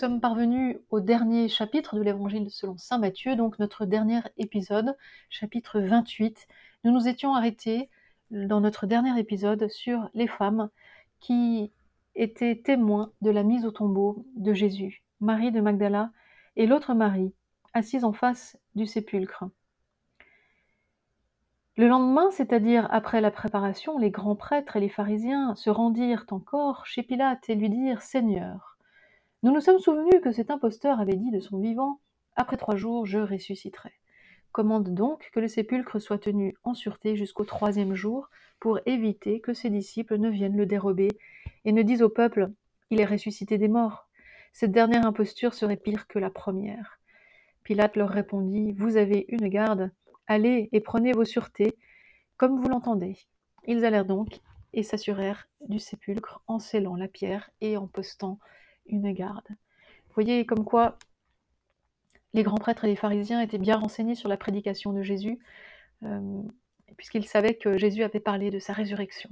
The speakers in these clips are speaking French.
Sommes parvenus au dernier chapitre de l'évangile selon saint Matthieu, donc notre dernier épisode, chapitre 28. Nous nous étions arrêtés dans notre dernier épisode sur les femmes qui étaient témoins de la mise au tombeau de Jésus, Marie de Magdala et l'autre Marie, assise en face du sépulcre. Le lendemain, c'est-à-dire après la préparation, les grands prêtres et les pharisiens se rendirent encore chez Pilate et lui dirent Seigneur, nous nous sommes souvenus que cet imposteur avait dit de son vivant Après trois jours, je ressusciterai. Commande donc que le sépulcre soit tenu en sûreté jusqu'au troisième jour pour éviter que ses disciples ne viennent le dérober et ne disent au peuple Il est ressuscité des morts. Cette dernière imposture serait pire que la première. Pilate leur répondit Vous avez une garde, allez et prenez vos sûretés, comme vous l'entendez. Ils allèrent donc et s'assurèrent du sépulcre en scellant la pierre et en postant une garde. Vous voyez comme quoi les grands prêtres et les pharisiens étaient bien renseignés sur la prédication de Jésus, euh, puisqu'ils savaient que Jésus avait parlé de sa résurrection.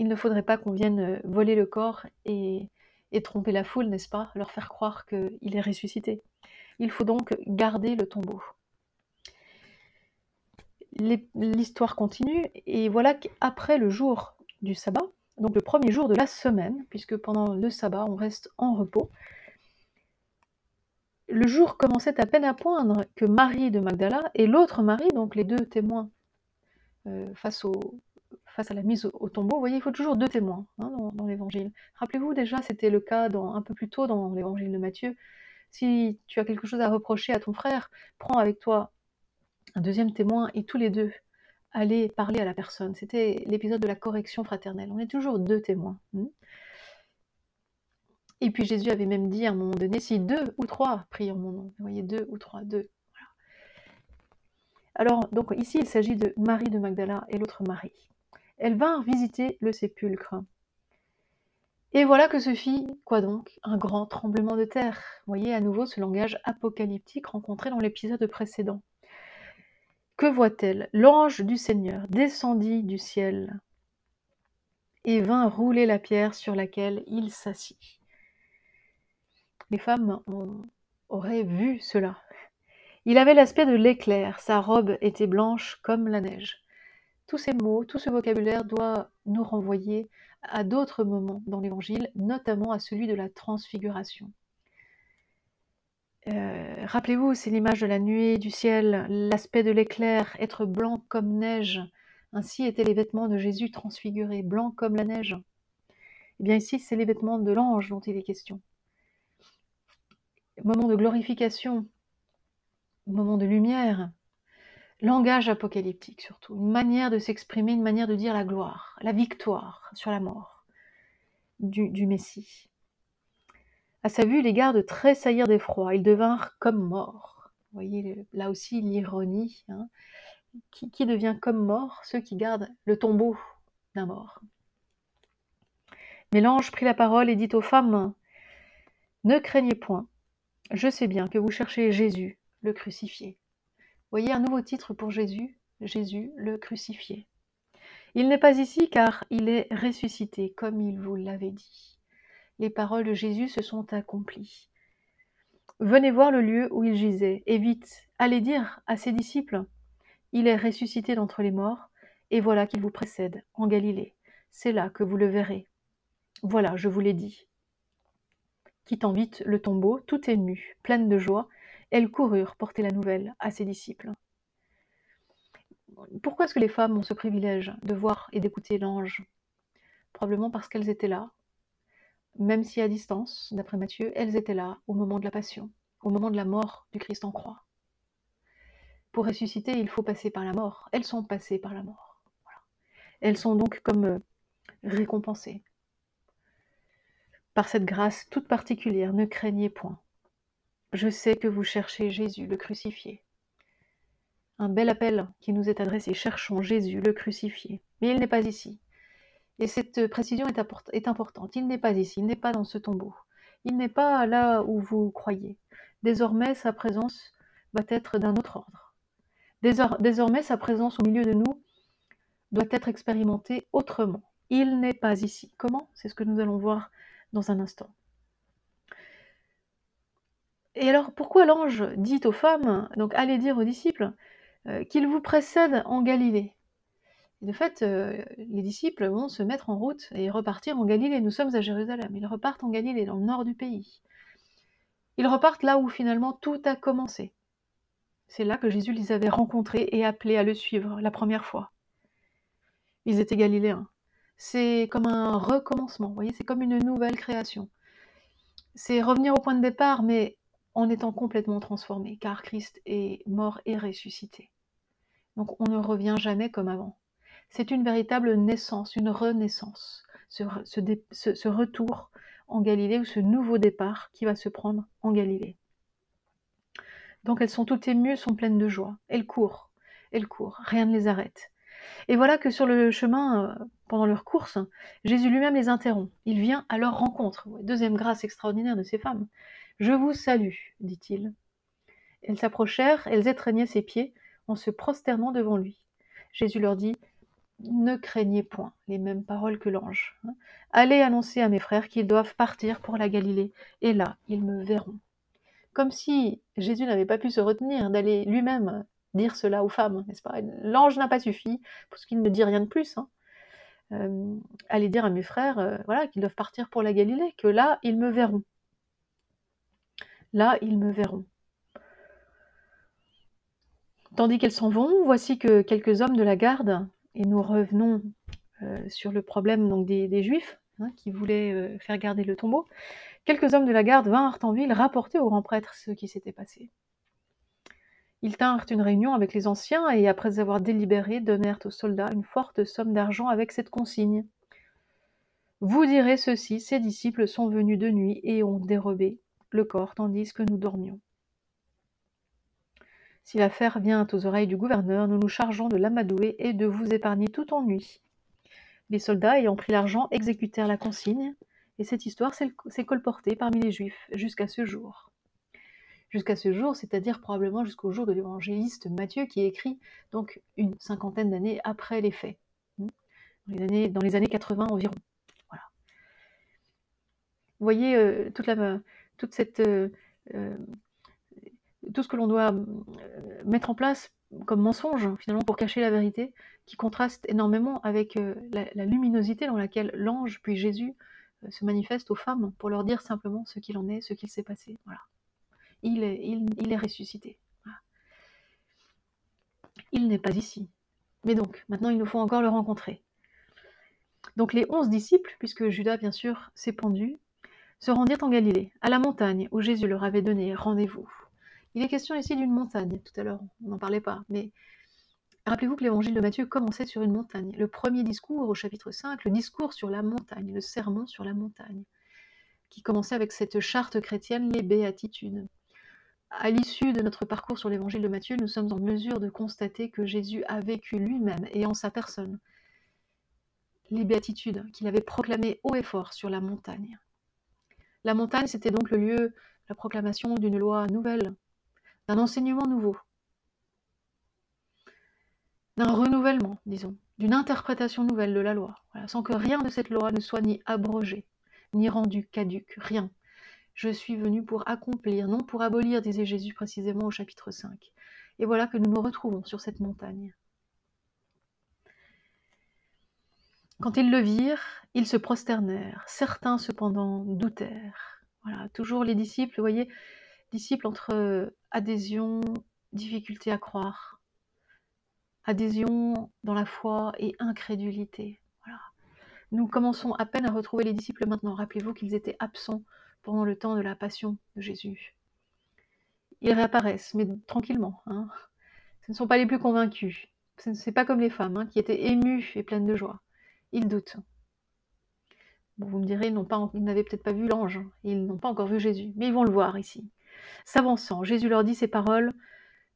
Il ne faudrait pas qu'on vienne euh, voler le corps et, et tromper la foule, n'est-ce pas? Leur faire croire qu'il est ressuscité. Il faut donc garder le tombeau. L'histoire continue, et voilà qu'après le jour du sabbat, donc le premier jour de la semaine, puisque pendant le sabbat, on reste en repos. Le jour commençait à peine à poindre que Marie de Magdala et l'autre Marie, donc les deux témoins euh, face, à la mise au, tombeau, vous voyez, il faut toujours deux témoins hein, dans, l'évangile. Rappelez-vous déjà, c'était le cas un peu plus tôt dans l'évangile de Matthieu. Si tu as quelque chose à reprocher à ton frère, prends avec toi un deuxième témoin et tous les deux aller parler à la personne. C'était l'épisode de la correction fraternelle. On est toujours deux témoins. Hmm. Et puis Jésus avait même dit à un moment donné, si deux ou trois prient en mon nom, vous voyez, deux ou trois, deux. Alors, donc ici, il s'agit de Marie de Magdala et l'autre Marie. Elles vinrent visiter le sépulcre. Et voilà que se fit, quoi donc Un grand tremblement de terre. Vous voyez à nouveau ce langage apocalyptique rencontré dans l'épisode précédent. Que voit-elle? L'ange du Seigneur descendit du ciel et vint rouler la pierre sur laquelle il s'assit. Les femmes auraient vu cela. Il avait l'aspect de l'éclair, sa robe était blanche comme la neige. Tous ces mots, tout ce vocabulaire doit nous renvoyer à d'autres moments dans l'Évangile, notamment à celui de la transfiguration. Euh, rappelez-vous, c'est l'image de la nuée, du ciel, l'aspect de l'éclair, être blanc comme neige. Ainsi étaient les vêtements de Jésus transfigurés, blancs comme la neige. Eh bien ici, c'est les vêtements de l'ange dont il est question. Moment de glorification, moment de lumière, langage apocalyptique surtout, une manière de s'exprimer, une manière de dire la gloire, la victoire sur la mort du Messie. À sa vue, les gardes tressaillirent d'effroi, ils devinrent comme morts. Vous voyez là aussi l'ironie. Hein. Qui, devient comme mort? Ceux qui gardent le tombeau d'un mort. Mais l'ange prit la parole et dit aux femmes Ne craignez point, je sais bien que vous cherchez Jésus, le crucifié. Voyez un nouveau titre pour Jésus, Jésus le crucifié. Il n'est pas ici car il est ressuscité, comme il vous l'avait dit les paroles de Jésus se sont accomplies. Venez voir le lieu où il gisait, et vite, allez dire à ses disciples, il est ressuscité d'entre les morts, et voilà qu'il vous précède, en Galilée. C'est là que vous le verrez. Voilà, je vous l'ai dit. Quittant vite le tombeau, tout émue, pleine de joie, elles coururent porter la nouvelle à ses disciples. Pourquoi est-ce que les femmes ont ce privilège de voir et d'écouter l'ange? Probablement parce qu'elles étaient là, même si à distance, d'après Matthieu, elles étaient là au moment de la passion, au moment de la mort du Christ en croix. Pour ressusciter, il faut passer par la mort. Elles sont passées par la mort. Elles sont donc comme euh, récompensées. Par cette grâce toute particulière, ne craignez point. Je sais que vous cherchez Jésus, le crucifié. Un bel appel qui nous est adressé. Cherchons Jésus, le crucifié. Mais il n'est pas ici. Et cette précision est, importante. Il n'est pas ici, il n'est pas dans ce tombeau. Il n'est pas là où vous croyez. Désormais, sa présence va être d'un autre ordre. Désormais, sa présence au milieu de nous doit être expérimentée autrement. Il n'est pas ici. Comment? C'est ce que nous allons voir dans un instant. Et alors, pourquoi l'ange dit aux femmes, donc allez dire aux disciples, euh, qu'ils vous précèdent en Galilée? De fait, euh, les disciples vont se mettre en route et repartir en Galilée. Nous sommes à Jérusalem. Ils repartent en Galilée, dans le nord du pays. Ils repartent là où finalement tout a commencé. C'est là que Jésus les avait rencontrés et appelés à le suivre la première fois. Ils étaient galiléens. C'est comme un recommencement, vous voyez, c'est comme une nouvelle création. C'est revenir au point de départ, mais en étant complètement transformé, car Christ est mort et ressuscité. Donc on ne revient jamais comme avant. C'est une véritable naissance, une renaissance, ce, retour en Galilée ou ce nouveau départ qui va se prendre en Galilée. Donc elles sont toutes émues, sont pleines de joie. Elles courent, elles courent, rien ne les arrête. Et voilà que sur le chemin, euh, pendant leur course, Jésus lui-même les interrompt. Il vient à leur rencontre. Deuxième grâce extraordinaire de ces femmes. Je vous salue, dit-il. Elles s'approchèrent, elles étreignaient ses pieds en se prosternant devant lui. Jésus leur dit Ne craignez point, les mêmes paroles que l'ange. Hein. Allez annoncer à mes frères qu'ils doivent partir pour la Galilée, et là, ils me verront. Comme si Jésus n'avait pas pu se retenir d'aller lui-même dire cela aux femmes, n'est-ce pas? L'ange n'a pas suffi, parce qu'il ne dit rien de plus. Hein. Euh, allez dire à mes frères euh, voilà, qu'ils doivent partir pour la Galilée, que là, ils me verront. Là, ils me verront. Tandis qu'elles s'en vont, voici que quelques hommes de la garde, et nous revenons euh, sur le problème des, Juifs hein, qui voulaient euh, faire garder le tombeau, quelques hommes de la garde vinrent en ville rapporter au grand prêtre ce qui s'était passé. Ils tinrent une réunion avec les anciens et, après avoir délibéré, donnèrent aux soldats une forte somme d'argent avec cette consigne. Vous direz ceci, ces disciples sont venus de nuit et ont dérobé le corps tandis que nous dormions. Si l'affaire vient aux oreilles du gouverneur, nous nous chargeons de l'amadouer et de vous épargner tout ennui. Les soldats, ayant pris l'argent, exécutèrent la consigne, et cette histoire s'est colportée parmi les Juifs jusqu'à ce jour. Jusqu'à ce jour, c'est-à-dire probablement jusqu'au jour de l'évangéliste Matthieu qui écrit donc une cinquantaine d'années après les faits, dans les années, dans les années 80 environ. Voilà. Vous voyez euh, toute cette, euh, euh, tout ce que l'on doit euh, mettre en place comme mensonge, finalement, pour cacher la vérité, qui contraste énormément avec la, luminosité dans laquelle l'ange, puis Jésus, se manifeste aux femmes pour leur dire simplement ce qu'il en est, ce qu'il s'est passé. Voilà. Il est, il, est ressuscité. Il n'est pas ici. Mais donc, maintenant, il nous faut encore le rencontrer. Donc les onze disciples, puisque Judas, bien sûr, s'est pendu, se rendirent en Galilée, à la montagne où Jésus leur avait donné rendez-vous. Il est question ici d'une montagne, tout à l'heure on n'en parlait pas, mais rappelez-vous que l'évangile de Matthieu commençait sur une montagne. Le premier discours au chapitre 5, le discours sur la montagne, le sermon sur la montagne, qui commençait avec cette charte chrétienne, les béatitudes. À l'issue de notre parcours sur l'évangile de Matthieu, nous sommes en mesure de constater que Jésus a vécu lui-même et en sa personne les béatitudes qu'il avait proclamées haut et fort sur la montagne. La montagne, c'était donc le lieu, la proclamation d'une loi nouvelle, d'un enseignement nouveau, d'un renouvellement, disons, d'une interprétation nouvelle de la loi, sans que rien de cette loi ne soit ni abrogé, ni rendu caduque, rien. Je suis venu pour accomplir, non pour abolir, disait Jésus précisément au chapitre 5. Et voilà que nous nous retrouvons sur cette montagne. Quand ils le virent, ils se prosternèrent. Certains cependant doutèrent. Voilà, toujours les disciples, vous voyez, disciples entre adhésion, difficulté à croire, adhésion dans la foi et incrédulité. Voilà. Nous commençons à peine à retrouver les disciples maintenant. Rappelez-vous qu'ils étaient absents pendant le temps de la passion de Jésus. Ils réapparaissent, mais tranquillement. Hein. Ce ne sont pas les plus convaincus. Ce n'est pas comme les femmes hein, qui étaient émues et pleines de joie ils doutent. Vous me direz, ils, n'avaient peut-être pas vu l'ange, ils n'ont pas encore vu Jésus, mais ils vont le voir ici. S'avançant, Jésus leur dit ces paroles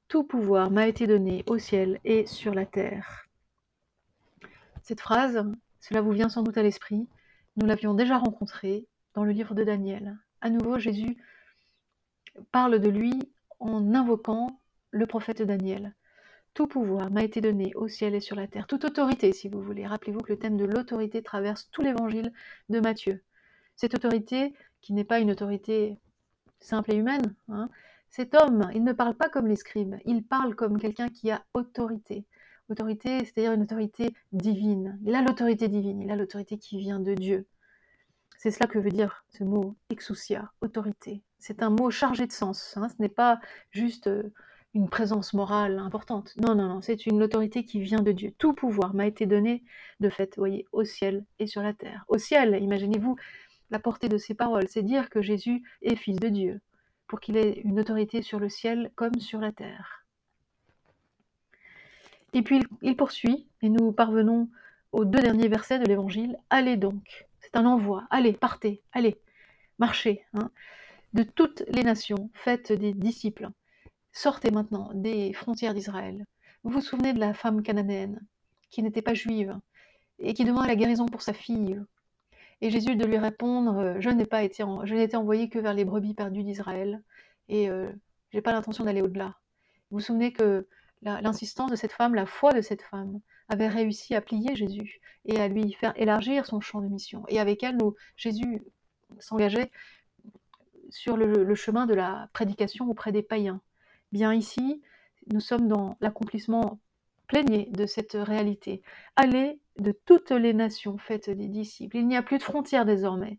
Tout pouvoir m'a été donné au ciel et sur la terre. Cette phrase, cela vous vient sans doute à l'esprit, nous l'avions déjà rencontrée dans le livre de Daniel. À nouveau, Jésus parle de lui en invoquant le prophète Daniel. Tout pouvoir m'a été donné au ciel et sur la terre, toute autorité si vous voulez. Rappelez-vous que le thème de l'autorité traverse tout l'évangile de Matthieu. Cette autorité, qui n'est pas une autorité simple et humaine. hein. Cet homme, il ne parle pas comme les scribes, il parle comme quelqu'un qui a autorité. Autorité, c'est-à-dire une autorité divine. Il a l'autorité divine, il a l'autorité qui vient de Dieu. C'est cela que veut dire ce mot exousia, autorité. C'est un mot chargé de sens. hein. Ce n'est pas juste euh, une présence morale importante. Non, non, non, c'est une autorité qui vient de Dieu. Tout pouvoir m'a été donné de fait, voyez, au ciel et sur la terre. Au ciel, imaginez-vous la portée de ces paroles, c'est dire que Jésus est fils de Dieu, pour qu'il ait une autorité sur le ciel comme sur la terre. Et puis il, poursuit, et nous parvenons aux deux derniers versets de l'Évangile. Allez donc, c'est un envoi, allez, partez, allez, marchez. hein. De toutes les nations, faites des disciples. Sortez maintenant des frontières d'Israël. Vous vous souvenez de la femme cananéenne, qui n'était pas juive, et qui demande la guérison pour sa fille. Et Jésus de lui répondre, euh, je n'ai pas été, en- je été envoyé que vers les brebis perdues d'Israël, et euh, j'ai pas l'intention d'aller au-delà. Vous vous souvenez que l'insistance de cette femme, la foi de cette femme, avait réussi à plier Jésus et à lui faire élargir son champ de mission. Et avec elle, Jésus s'engageait sur le chemin de la prédication auprès des païens. Bien ici, nous sommes dans l'accomplissement pleiné de cette réalité. Allez de toutes les nations, faites des disciples. Il n'y a plus de frontières désormais.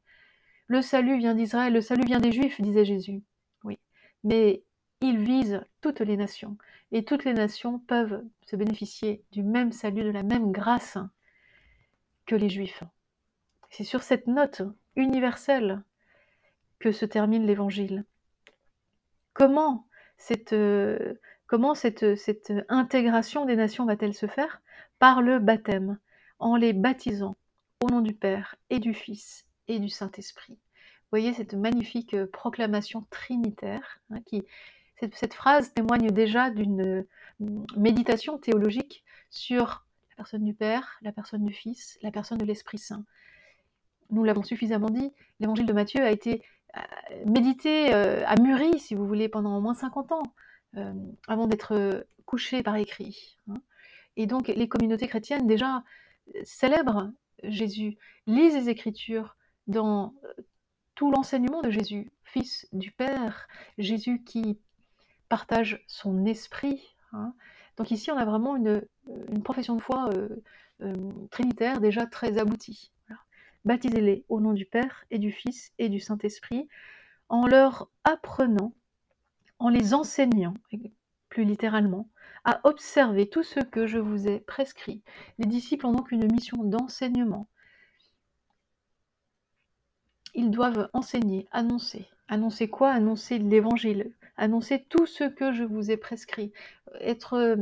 Le salut vient d'Israël, le salut vient des Juifs, disait Jésus. Oui, mais il vise toutes les nations. Et toutes les nations peuvent se bénéficier du même salut, de la même grâce que les Juifs. C'est sur cette note universelle que se termine l'Évangile. Comment cette, euh, comment cette, cette intégration des nations va-t-elle se faire? Par le baptême, en les baptisant au nom du Père et du Fils et du Saint-Esprit. Voyez cette magnifique euh, proclamation trinitaire hein, qui, cette, phrase témoigne déjà d'une euh, méditation théologique sur la personne du Père, la personne du Fils, la personne de l'Esprit Saint. Nous l'avons suffisamment dit, l'évangile de Matthieu a été euh, médité, euh, a si vous voulez, pendant au moins 50 ans, euh, avant d'être euh, couché par écrit. hein. Et donc les communautés chrétiennes déjà euh, célèbrent Jésus, lisent les Écritures dans tout l'enseignement de Jésus, Fils du Père, Jésus qui partage son esprit. hein. Donc ici, on a vraiment une, une profession de foi trinitaire déjà très aboutie. Baptisez-les au nom du Père et du Fils et du Saint-Esprit, en leur apprenant, en les enseignant, plus littéralement, à observer tout ce que je vous ai prescrit. Les disciples ont donc une mission d'enseignement. Ils doivent enseigner, annoncer. Annoncer quoi? Annoncer l'évangile, annoncer tout ce que je vous ai prescrit. Être euh,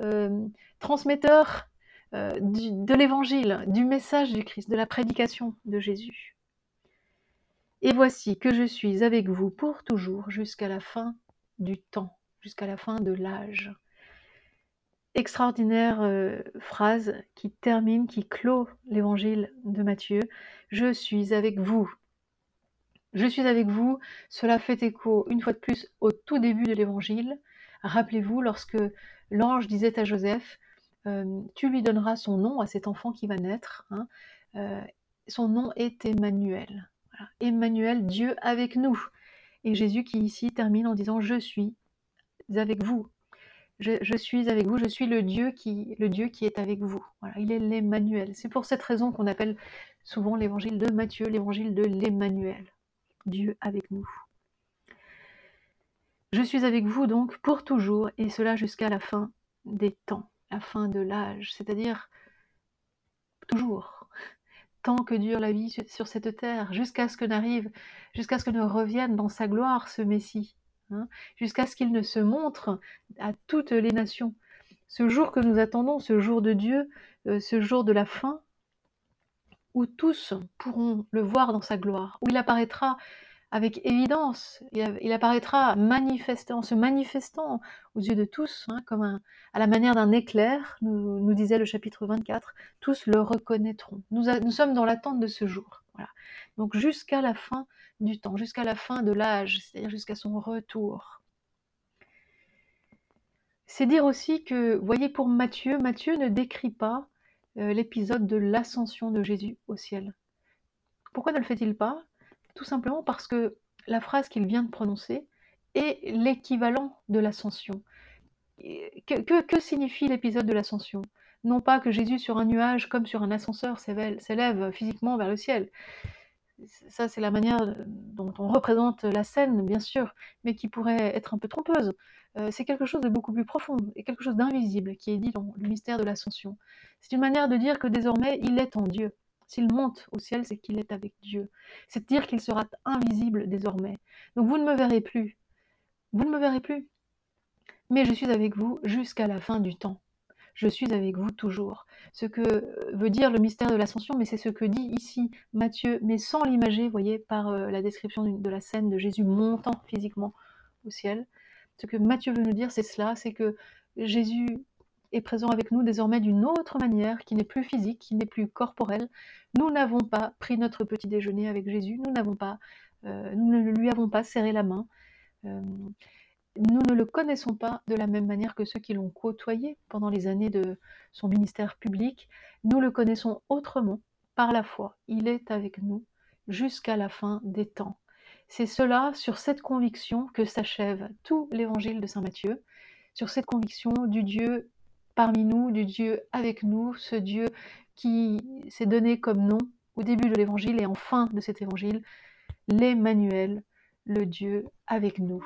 euh, transmetteur euh, de l'évangile, du message du Christ, de la prédication de Jésus. Et voici que je suis avec vous pour toujours jusqu'à la fin du temps, jusqu'à la fin de l'âge. Extraordinaire euh, phrase qui termine, qui clôt l'évangile de Matthieu. Je suis avec vous. Je suis avec vous. Cela fait écho, une fois de plus, au tout début de l'évangile. Rappelez-vous, lorsque l'ange disait à Joseph, euh, tu lui donneras son nom à cet enfant qui va naître. hein. Euh, son nom est Emmanuel. Emmanuel, Dieu avec nous. Et Jésus qui ici termine en disant, je suis avec vous. Je, suis avec vous, je suis le Dieu qui, le Dieu qui est avec vous. Il est l'Emmanuel. C'est pour cette raison qu'on appelle souvent l'évangile de Matthieu l'évangile de l'Emmanuel. Dieu avec nous. Je suis avec vous donc pour toujours, et cela jusqu'à la fin des temps, la fin de l'âge, c'est-à-dire toujours, tant que dure la vie sur- cette terre, jusqu'à ce que n'arrive, jusqu'à ce que ne revienne dans sa gloire ce Messie, hein, jusqu'à ce qu'il ne se montre à toutes les nations. Ce jour que nous attendons, ce jour de Dieu, euh, ce jour de la fin, où tous pourront le voir dans sa gloire, où il apparaîtra avec évidence, il, apparaîtra en se manifestant aux yeux de tous, hein, comme à la manière d'un éclair, nous, disait le chapitre 24, tous le reconnaîtront. Nous, sommes dans l'attente de ce jour. Donc jusqu'à la fin du temps, jusqu'à la fin de l'âge, c'est-à-dire jusqu'à son retour. C'est dire aussi que, voyez, pour Matthieu, Matthieu ne décrit pas euh, l'épisode de l'ascension de Jésus au ciel. Pourquoi ne le fait-il pas? Tout simplement parce que la phrase qu'il vient de prononcer est l'équivalent de l'ascension. Que, signifie l'épisode de l'ascension? Non pas que Jésus sur un nuage comme sur un ascenseur s'élève physiquement vers le ciel, ça c'est la manière dont on représente la scène, bien sûr, mais qui pourrait être un peu trompeuse. Euh, c'est quelque chose de beaucoup plus profond et quelque chose d'invisible qui est dit dans le mystère de l'ascension. C'est une manière de dire que désormais il est en Dieu. S'il monte au ciel, c'est qu'il est avec Dieu. C'est dire qu'il sera invisible désormais. Donc vous ne me verrez plus. Vous ne me verrez plus. Mais je suis avec vous jusqu'à la fin du temps je suis avec vous toujours. Ce que euh, veut dire le mystère de l'ascension, mais c'est ce que dit ici Matthieu, mais sans l'imager, voyez, par euh, la description de la scène de Jésus montant physiquement au ciel. Ce que Matthieu veut nous dire, c'est cela, c'est que Jésus est présent avec nous désormais d'une autre manière, qui n'est plus physique, qui n'est plus corporelle. Nous n'avons pas pris notre petit déjeuner avec Jésus, nous n'avons pas, euh, nous ne lui avons pas serré la main nous ne le connaissons pas de la même manière que ceux qui l'ont côtoyé pendant les années de son ministère public. Nous le connaissons autrement, par la foi. Il est avec nous jusqu'à la fin des temps. C'est cela, sur cette conviction, que s'achève tout l'évangile de Saint Matthieu, sur cette conviction du Dieu parmi nous, du Dieu avec nous, ce Dieu qui s'est donné comme nom au début de l'évangile et en fin de cet évangile, l'Emmanuel, le Dieu avec nous.